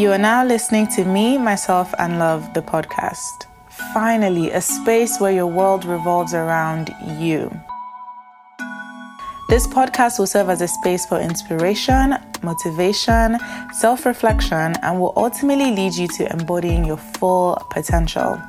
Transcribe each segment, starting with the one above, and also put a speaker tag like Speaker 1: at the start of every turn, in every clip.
Speaker 1: You are now listening to Me, Myself, and Love, the podcast. Finally, a space where your world revolves around you. This podcast will serve as a space for inspiration, motivation, self reflection, and will ultimately lead you to embodying your full potential.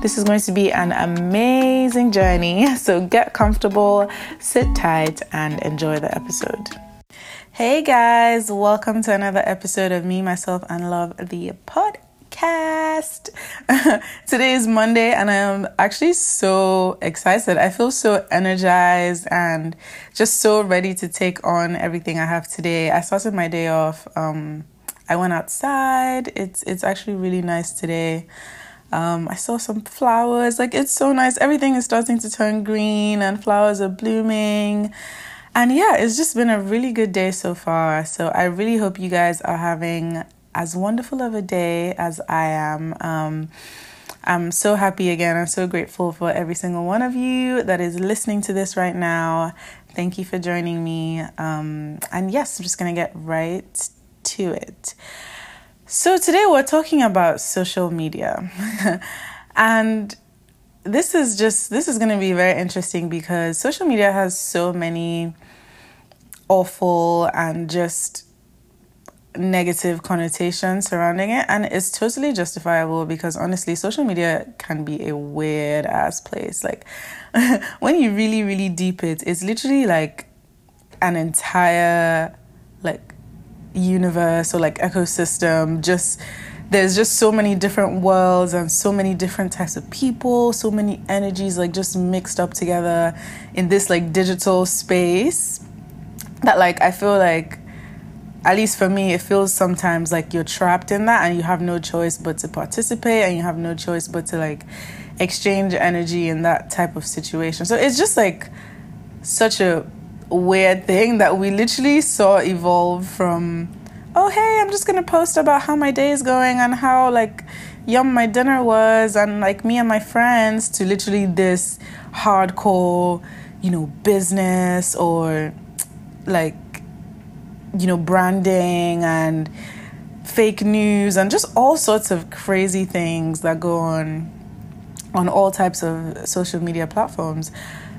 Speaker 1: This is going to be an amazing journey, so get comfortable, sit tight, and enjoy the episode. Hey guys, welcome to another episode of Me, Myself, and Love, the podcast. Today is Monday, and I am actually so excited. I feel so energized and just so ready to take on everything I have today. I started my day off. Um, I went outside. It's it's actually really nice today. Um, I saw some flowers. Like it's so nice. Everything is starting to turn green and flowers are blooming. And yeah, it's just been a really good day so far. So I really hope you guys are having as wonderful of a day as I am. Um, I'm so happy again. I'm so grateful for every single one of you that is listening to this right now. Thank you for joining me. Um, and yes, I'm just going to get right to it. So, today we're talking about social media. and this is just this is going to be very interesting because social media has so many awful and just negative connotations surrounding it and it's totally justifiable because honestly social media can be a weird ass place. Like when you really really deep it it's literally like an entire like universe or like ecosystem just there's just so many different worlds and so many different types of people so many energies like just mixed up together in this like digital space that like i feel like at least for me it feels sometimes like you're trapped in that and you have no choice but to participate and you have no choice but to like exchange energy in that type of situation. So it's just like such a weird thing that we literally saw evolve from oh hey i'm just gonna post about how my day is going and how like yum my dinner was and like me and my friends to literally this hardcore you know business or like you know branding and fake news and just all sorts of crazy things that go on on all types of social media platforms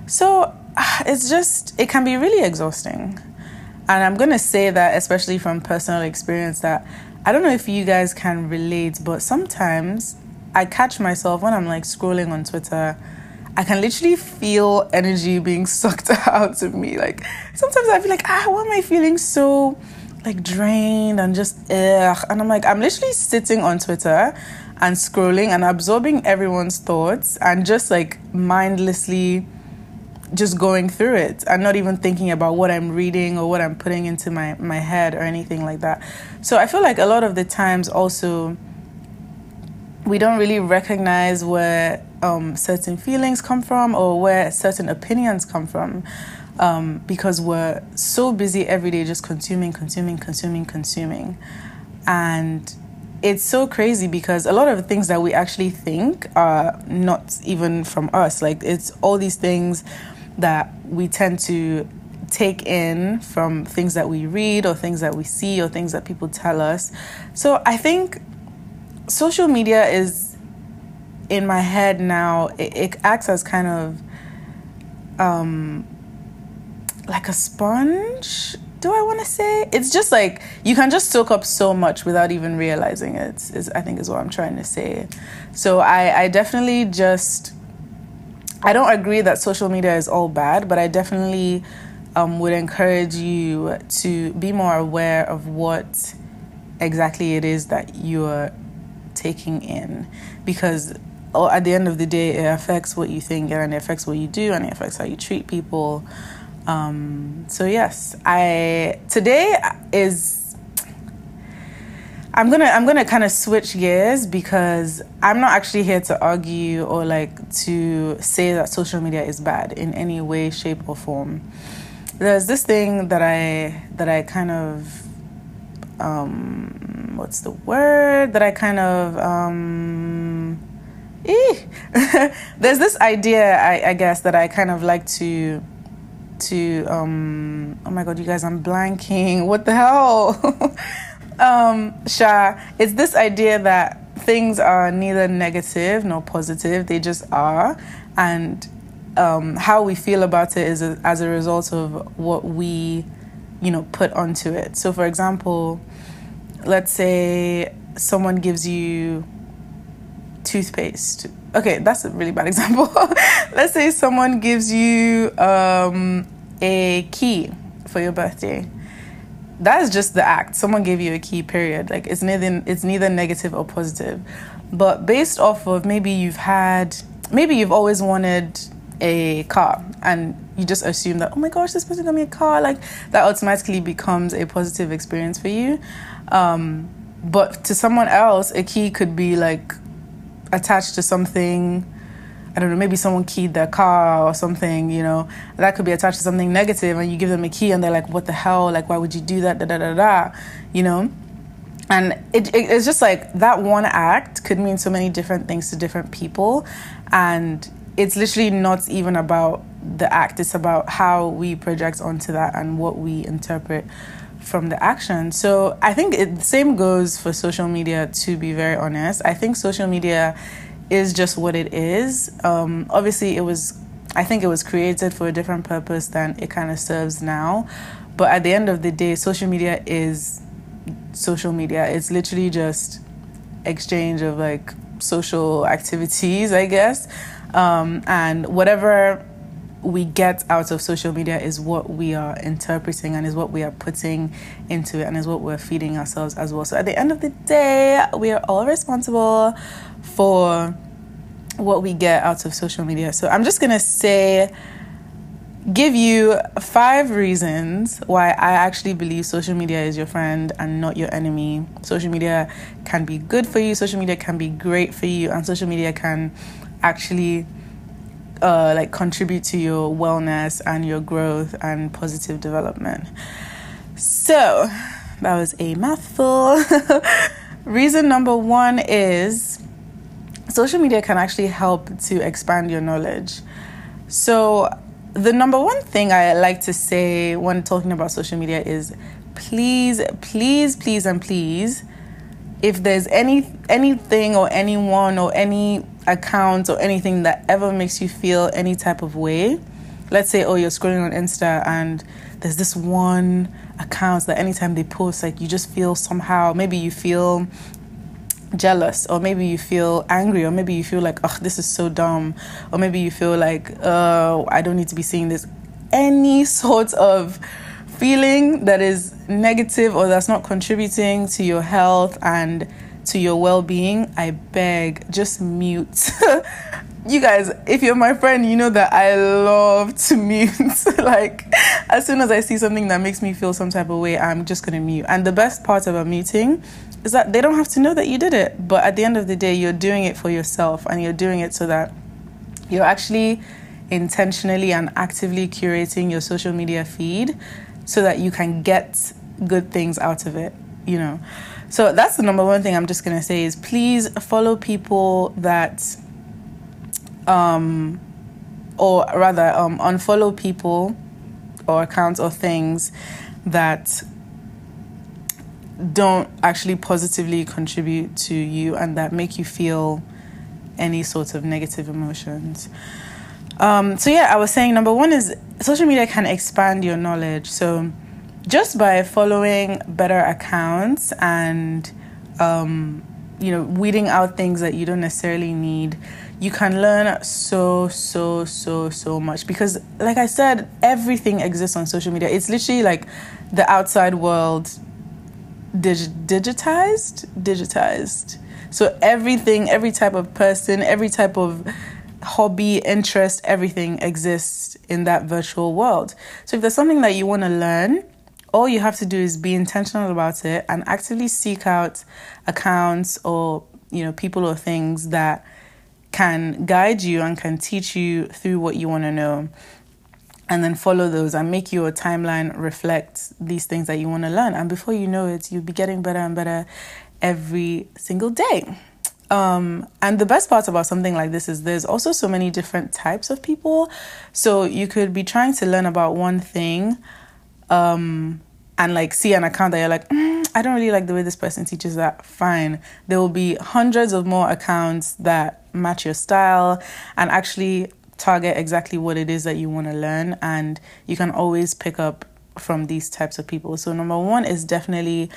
Speaker 1: so it's just, it can be really exhausting. And I'm going to say that, especially from personal experience, that I don't know if you guys can relate, but sometimes I catch myself when I'm like scrolling on Twitter. I can literally feel energy being sucked out of me. Like sometimes I feel like, ah, why am I feeling so like drained and just ugh? And I'm like, I'm literally sitting on Twitter and scrolling and absorbing everyone's thoughts and just like mindlessly just going through it and not even thinking about what I'm reading or what I'm putting into my, my head or anything like that. So I feel like a lot of the times also we don't really recognize where um, certain feelings come from or where certain opinions come from um, because we're so busy every day just consuming, consuming, consuming, consuming. And it's so crazy because a lot of the things that we actually think are not even from us. Like it's all these things that we tend to take in from things that we read or things that we see or things that people tell us. So I think social media is in my head now, it, it acts as kind of um, like a sponge. Do I want to say? It's just like you can just soak up so much without even realizing it. Is I think is what I'm trying to say. So I I definitely just I don't agree that social media is all bad, but I definitely um, would encourage you to be more aware of what exactly it is that you're taking in because oh, at the end of the day, it affects what you think and it affects what you do and it affects how you treat people. Um, so yes, I today is I'm gonna I'm gonna kind of switch gears because I'm not actually here to argue or like to say that social media is bad in any way, shape, or form. There's this thing that I that I kind of um, what's the word? That I kind of um, there's this idea I, I guess that I kind of like to to um, oh my god you guys I'm blanking. What the hell um, Sha, it's this idea that things are neither negative nor positive, they just are. And um, how we feel about it is a, as a result of what we, you know, put onto it. So, for example, let's say someone gives you toothpaste. Okay, that's a really bad example. let's say someone gives you um, a key for your birthday that is just the act. Someone gave you a key, period. Like it's neither it's neither negative or positive. But based off of maybe you've had maybe you've always wanted a car and you just assume that oh my gosh this person got me a car like that automatically becomes a positive experience for you um, but to someone else a key could be like attached to something I don't know, maybe someone keyed their car or something, you know, that could be attached to something negative and you give them a key and they're like, what the hell? Like, why would you do that? Da da da da, you know? And it, it, it's just like that one act could mean so many different things to different people. And it's literally not even about the act, it's about how we project onto that and what we interpret from the action. So I think the same goes for social media, to be very honest. I think social media is just what it is. Um, obviously, it was, I think it was created for a different purpose than it kind of serves now. But at the end of the day, social media is social media. It's literally just exchange of like social activities, I guess. Um, and whatever we get out of social media is what we are interpreting and is what we are putting into it and is what we're feeding ourselves as well. So at the end of the day, we are all responsible for what we get out of social media. So I'm just going to say give you five reasons why I actually believe social media is your friend and not your enemy. Social media can be good for you, social media can be great for you, and social media can actually uh, like contribute to your wellness and your growth and positive development. So that was a mouthful. Reason number one is social media can actually help to expand your knowledge. So, the number one thing I like to say when talking about social media is please, please, please, and please, if there's any anything or anyone or any account or anything that ever makes you feel any type of way, let's say, oh, you're scrolling on Insta and there's this one account that anytime they post, like you just feel somehow, maybe you feel jealous or maybe you feel angry or maybe you feel like oh this is so dumb. Or maybe you feel like oh i don't need to be seeing this. Any sort of feeling that is negative or that's not contributing to your health and to your well-being i beg just mute you guys if you're my friend you know that i love to mute like as soon as i see something that makes me feel some type of way i'm just gonna mute and the best part about muting is that they don't have to know that you did it. But at the end of the day, you're doing it for yourself and you're doing it so that you're actually intentionally and actively curating your social media feed so that you can get good things out of it, you know. So that's the number one thing I'm just going to say is please follow people that um or rather um unfollow people or accounts or things that don't actually positively contribute to you and that make you feel any sort of negative emotions. Um, so, yeah, I was saying number one is social media can expand your knowledge. So, just by following better accounts and, um, you know, weeding out things that you don't necessarily need, you can learn so, so, so, so much. Because, like I said, everything exists on social media. It's literally like the outside world dig- digitized, digitized. So everything, every type of person, every type of hobby, interest, everything exists in that virtual world. So if there's something that you want to learn, all you have to do is be intentional about it and actively seek out accounts or you know people or things that can guide you and can teach you through what you want to know and then follow those and make your timeline reflect these things that you want to learn. And before you know it, you'll be getting better and better every single day. Um, and the best part about something like this is there's also so many different types of people. So you could be trying to learn about one thing um, and like see an account that you're like, mm, I don't really like the way this person teaches that. Fine. There will be hundreds of more accounts that match your style and actually target exactly what it is that you want to learn. And you can always pick up from these types of people. So, number one is definitely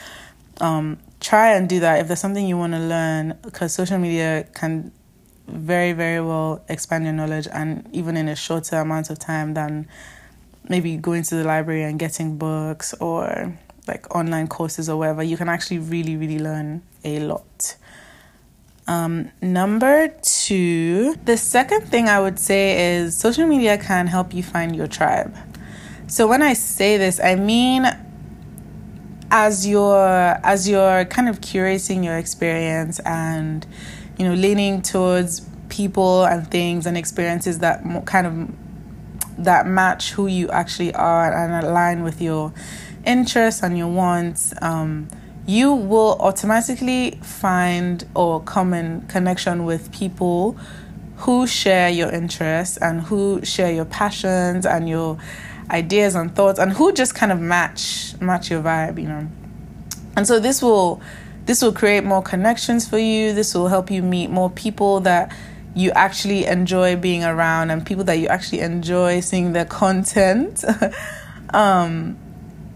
Speaker 1: um, try and do that if there's something you want to learn, because social media can very, very well expand your knowledge and even in a shorter amount of time than maybe going to the library and getting books or like online courses or whatever, you can actually really, really learn a lot. Um, number two, the second thing I would say is social media can help you find your tribe. So when I say this, I mean as you're as you're kind of curating your experience and you know leaning towards people and things and experiences that kind of that match who you actually are and align with your interests and your wants, um, you will automatically find or come in connection with people who share your interests and who share your passions and your ideas and thoughts and who just kind of match match your vibe, you know. And so this will this will create more connections for you. This will help you meet more people that you actually enjoy being around and people that you actually enjoy seeing their content. um,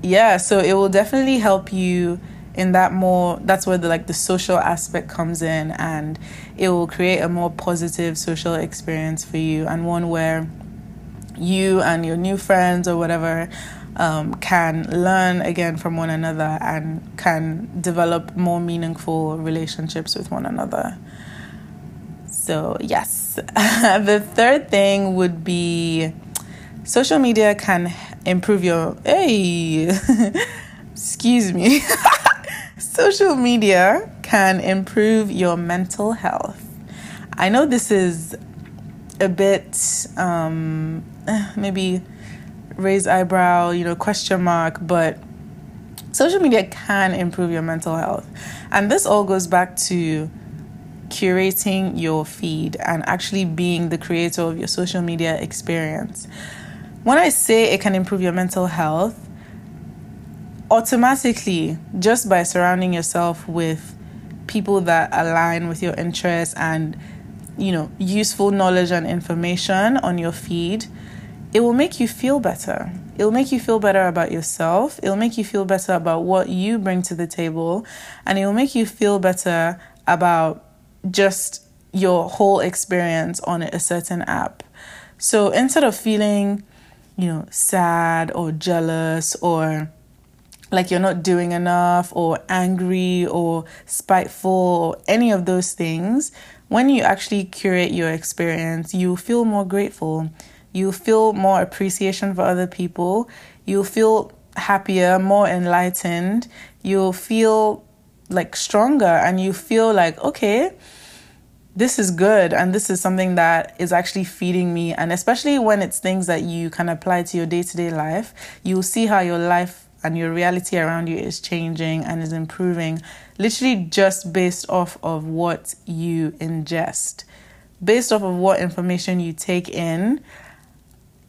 Speaker 1: yeah, so it will definitely help you in that more that's where the like the social aspect comes in and it will create a more positive social experience for you and one where you and your new friends or whatever um, can learn again from one another and can develop more meaningful relationships with one another. So, yes. the third thing would be social media can improve your hey excuse me. Social media can improve your mental health. I know this is a bit um, maybe raise eyebrow you know question mark but social media can improve your mental health. And this all goes back to curating your feed and actually being the creator of your social media experience. When I say it can improve your mental health, automatically, just by surrounding yourself with people that align with your interests and you know useful knowledge and information on your feed it will make you feel better. It will make you feel better about yourself. It will make you feel better about what you bring to the table. And it will make you feel better about just your whole experience on a certain app so instead of feeling you know, sad or jealous or like you're not doing enough or angry or spiteful or any of those things, when you actually curate your experience, you feel more grateful. You feel more appreciation for other people. You feel happier, more enlightened. You'll feel like stronger and you feel like, okay, this is good and this is something that is actually feeding me. And especially when it's things that you can apply to your day-to-day life you'll see how your life and your reality around you is changing and is improving literally just based off of what you ingest. Based off of what information you take in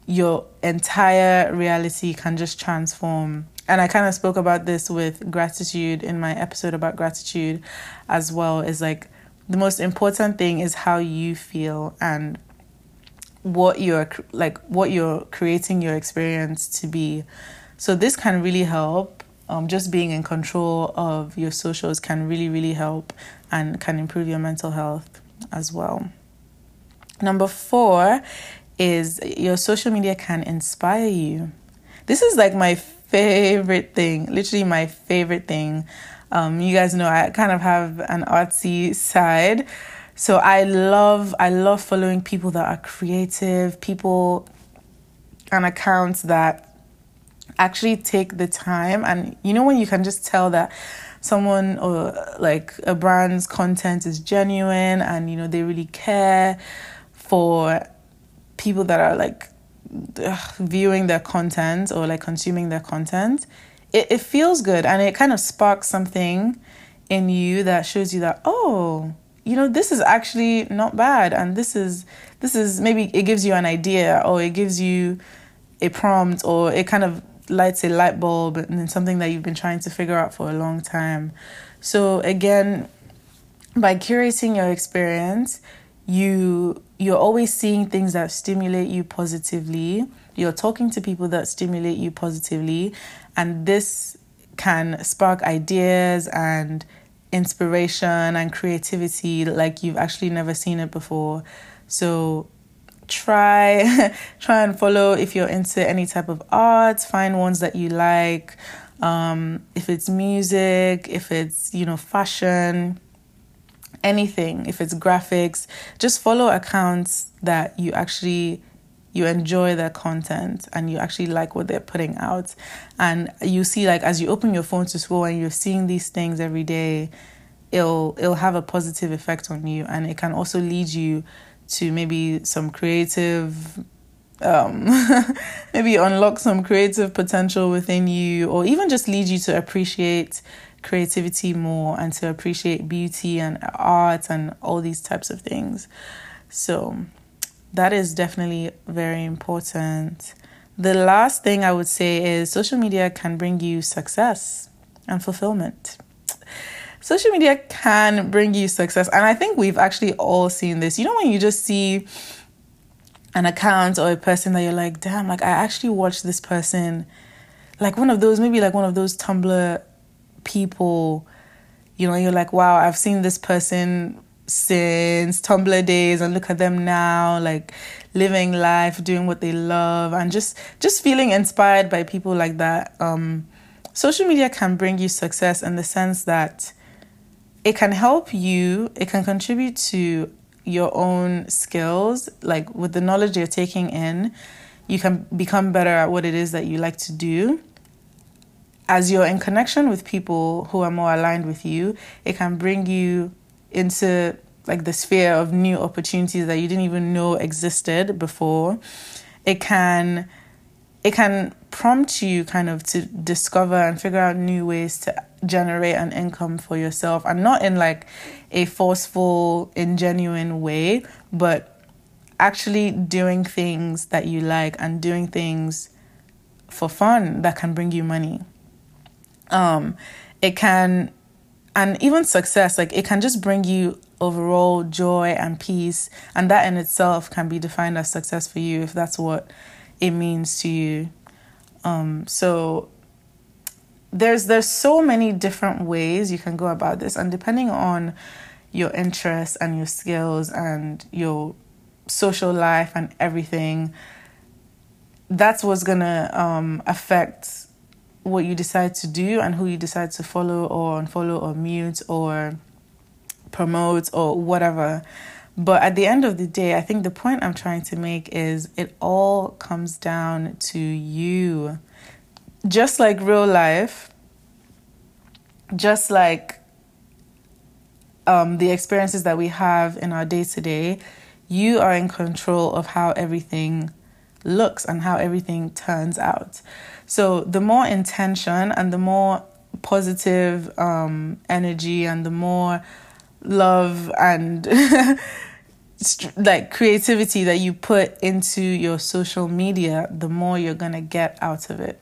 Speaker 1: your entire reality can just transform. And I kind of spoke about this with gratitude in my episode about gratitude as well. Is like the most important thing is how you feel and what you're like what you're creating your experience to be. So this can really help um, just being in control of your socials can really really help and can improve your mental health as well. Number four is your social media can inspire you. This is like my favorite thing literally my favorite thing um, you guys know I kind of have an artsy side. So I love I love following people that are creative, people and accounts that actually take the time and you know when you can just tell that someone or like a brand's content is genuine and you know they really care for people that are like viewing their content or like consuming their content it, it feels good and it kind of sparks something in you that shows you that oh you know this is actually not bad and this is this is maybe it gives you an idea or it gives you a prompt or it kind of lights a light bulb and something that you've been trying to figure out for a long time. So again, by curating your experience, you you're always seeing things that stimulate you positively. You're talking to people that stimulate you positively, and this can spark ideas and inspiration and creativity like you've actually never seen it before. So try try and follow if you're into any type of art, find ones that you like. Um, if it's music, if it's you know fashion, anything, if it's graphics, just follow accounts that you actually you enjoy their content and you actually like what they're putting out. And you see like as you open your phone to scroll and you're seeing these things every day it'll it'll have a positive effect on you. And it can also lead you to maybe some creative um, maybe unlock some creative potential within you or even just lead you to appreciate creativity more and to appreciate beauty and art and all these types of things. So that is definitely very important. The last thing I would say is social media can bring you success and fulfillment. Social media can bring you success, and I think we've actually all seen this. You know, when you just see an account or a person that you're like, damn, like I actually watched this person, like one of those, maybe like one of those Tumblr people, you know, you're like, wow, I've seen this person since Tumblr days and look at them now, like living life, doing what they love, and just just feeling inspired by people like that. Um, social media can bring you success in the sense that it can help you, it can contribute to your own skills, like with the knowledge you're taking in, you can become better at what it is that you like to do. As you're in connection with people who are more aligned with you, it can bring you into like the sphere of new opportunities that you didn't even know existed before it can it can prompt you kind of to discover and figure out new ways to generate an income for yourself. And not in like a forceful ingenuine way but actually doing things that you like and doing things for fun that can bring you money. Um it can and even success like it can just bring you overall joy and peace and that in itself can be defined as success for you if that's what it means to you. Um, so there's there's so many different ways you can go about this and depending on your interests and your skills and your social life and everything that's what's gonna um, affect what you decide to do and who you decide to follow or unfollow or mute or promote or whatever. But at the end of the day, I think the point I'm trying to make is it all comes down to you. Just like real life, just like um, the experiences that we have in our day to day, you are in control of how everything looks and how everything turns out. So the more intention and the more positive um, energy and the more love and like creativity that you put into your social media, the more you're going to get out of it.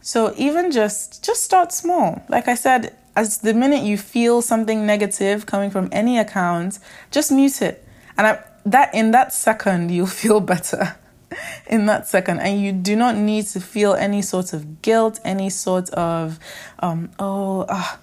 Speaker 1: So even just just start small. Like I said, as the minute you feel something negative coming from any account, just mute it. And I, that in that second you'll feel better in that second and you do not need to feel any sort of guilt any sort of um, oh uh,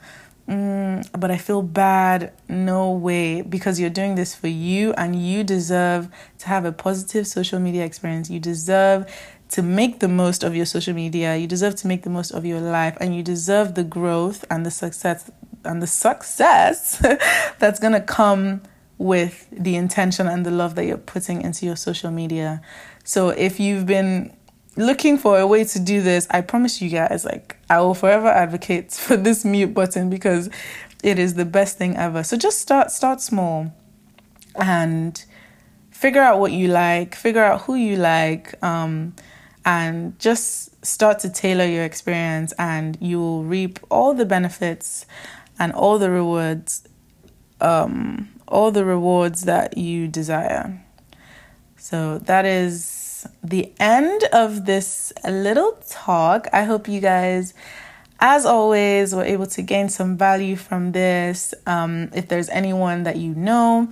Speaker 1: mm, but i feel bad no way because you're doing this for you and you deserve to have a positive social media experience you deserve to make the most of your social media you deserve to make the most of your life and you deserve the growth and the success and the success that's going to come with the intention and the love that you're putting into your social media. So if you've been looking for a way to do this, I promise you guys, like, I will forever advocate for this mute button because it is the best thing ever. So just start start small and figure out what you like, figure out who you like, um, and just start to tailor your experience and you will reap all the benefits and all the rewards um, all the rewards that you desire. So that is the end of this little talk. I hope you guys, as always, were able to gain some value from this. Um, if there's anyone that you know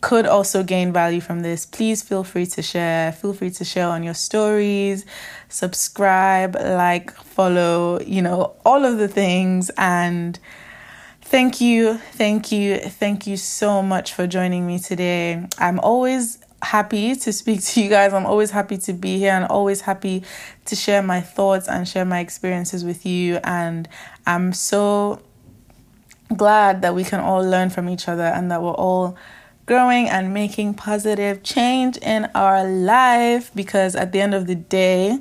Speaker 1: could also gain value from this, please feel free to share. Feel free to share on your stories, subscribe, like, follow, you know, all of the things. And thank you, thank you, thank you so much for joining me today. I'm always happy to speak to you guys. I'm always happy to be here and always happy to share my thoughts and share my experiences with you. And I'm so glad that we can all learn from each other and that we're all growing and making positive change in our life because at the end of the day,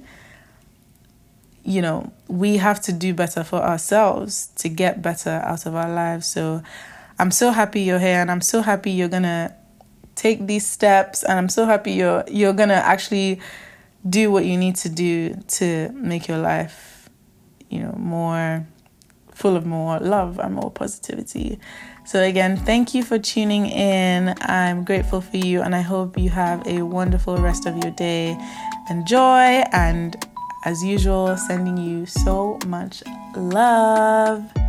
Speaker 1: you know, we have to do better for ourselves to get better out of our lives. So I'm so happy you're here and I'm so happy you're going to take these steps and I'm so happy you're you're to actually do what you need to do to make your life, you know, more full of more love and more positivity. So, again, thank you for tuning in. I'm grateful for you, and I hope you have a wonderful rest of your day. Enjoy, and as usual, sending you so much love.